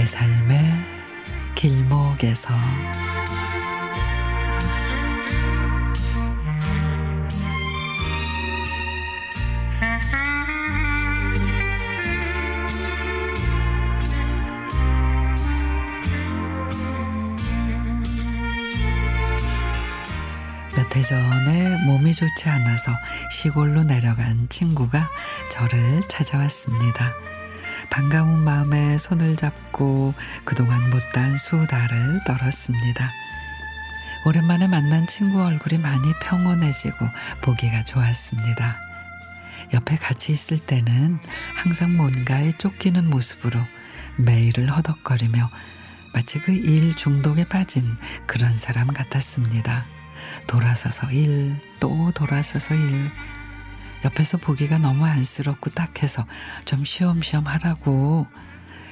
돌아서서 몇 해 전에 몸이 좋지 않아서 시골로 내려간 친구가 저를 찾아왔습니다. 반가운 마음에 손을 잡고 그동안 못단 수다를 떨었습니다. 오랜만에 만난 친구 얼굴이 많이 평온해지고 보기가 좋았습니다. 옆에 같이 있을 때는 항상 뭔가에 쫓기는 모습으로 매일을 허덕거리며 마치 그 일 중독에 빠진 그런 사람 같았습니다. 돌아서서 일, 또 돌아서서 일. 옆에서 보기가 너무 안쓰럽고 딱해서 좀 쉬엄쉬엄 하라고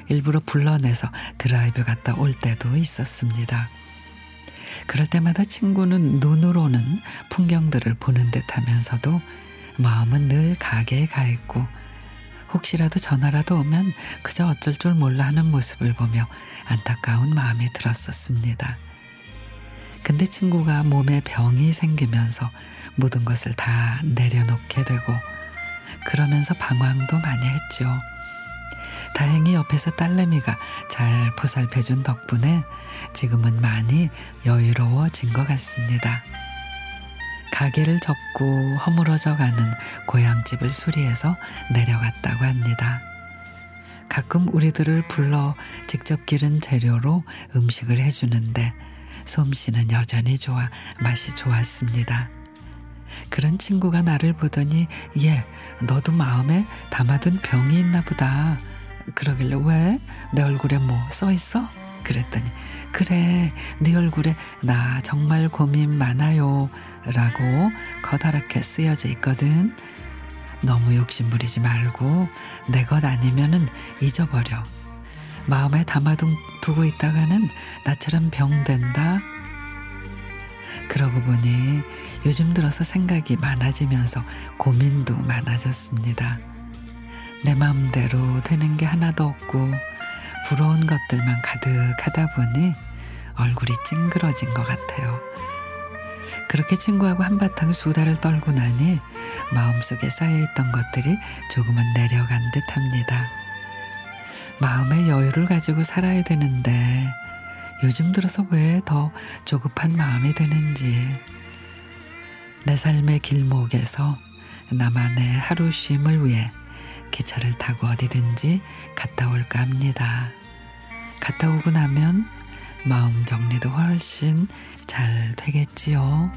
일부러 불러내서 드라이브 갔다 올 때도 있었습니다. 그럴 때마다 친구는 눈으로는 풍경들을 보는 듯 하면서도 마음은 늘 가게에 가 있고 혹시라도 전화라도 오면 그저 어쩔 줄 몰라 하는 모습을 보며 안타까운 마음이 들었었습니다. 근데 친구가 몸에 병이 생기면서 모든 것을 다 내려놓게 되고 그러면서 방황도 많이 했죠. 다행히 옆에서 딸내미가 잘 보살펴준 덕분에 지금은 많이 여유로워진 것 같습니다. 가게를 접고 허물어져 가는 고향집을 수리해서 내려갔다고 합니다. 가끔 우리들을 불러 직접 기른 재료로 음식을 해주는데 솜씨는 여전히 좋아 맛이 좋았습니다. 그런 친구가 나를 보더니 얘 너도 마음에 담아둔 병이 있나 보다. 그러길래 왜? 내 얼굴에 뭐 써 있어? 그랬더니 그래 네 얼굴에 나 정말 고민 많아요 라고 커다랗게 쓰여져 있거든. 너무 욕심 부리지 말고 내 것 아니면은 잊어버려. 마음에 담아두고 있다가는 나처럼 병된다. 그러고 보니 요즘 들어서 생각이 많아지면서 고민도 많아졌습니다. 내 마음대로 되는 게 하나도 없고 부러운 것들만 가득하다 보니 얼굴이 찡그러진 것 같아요. 그렇게 친구하고 한바탕 수다를 떨고 나니 마음속에 쌓여있던 것들이 조금은 내려간 듯 합니다. 마음의 여유를 가지고 살아야 되는데 요즘 들어서 왜 더 조급한 마음이 드는지 내 삶의 길목에서 나만의 하루 쉼을 위해 기차를 타고 어디든지 갔다 올까 합니다. 갔다 오고 나면 마음 정리도 훨씬 잘 되겠지요.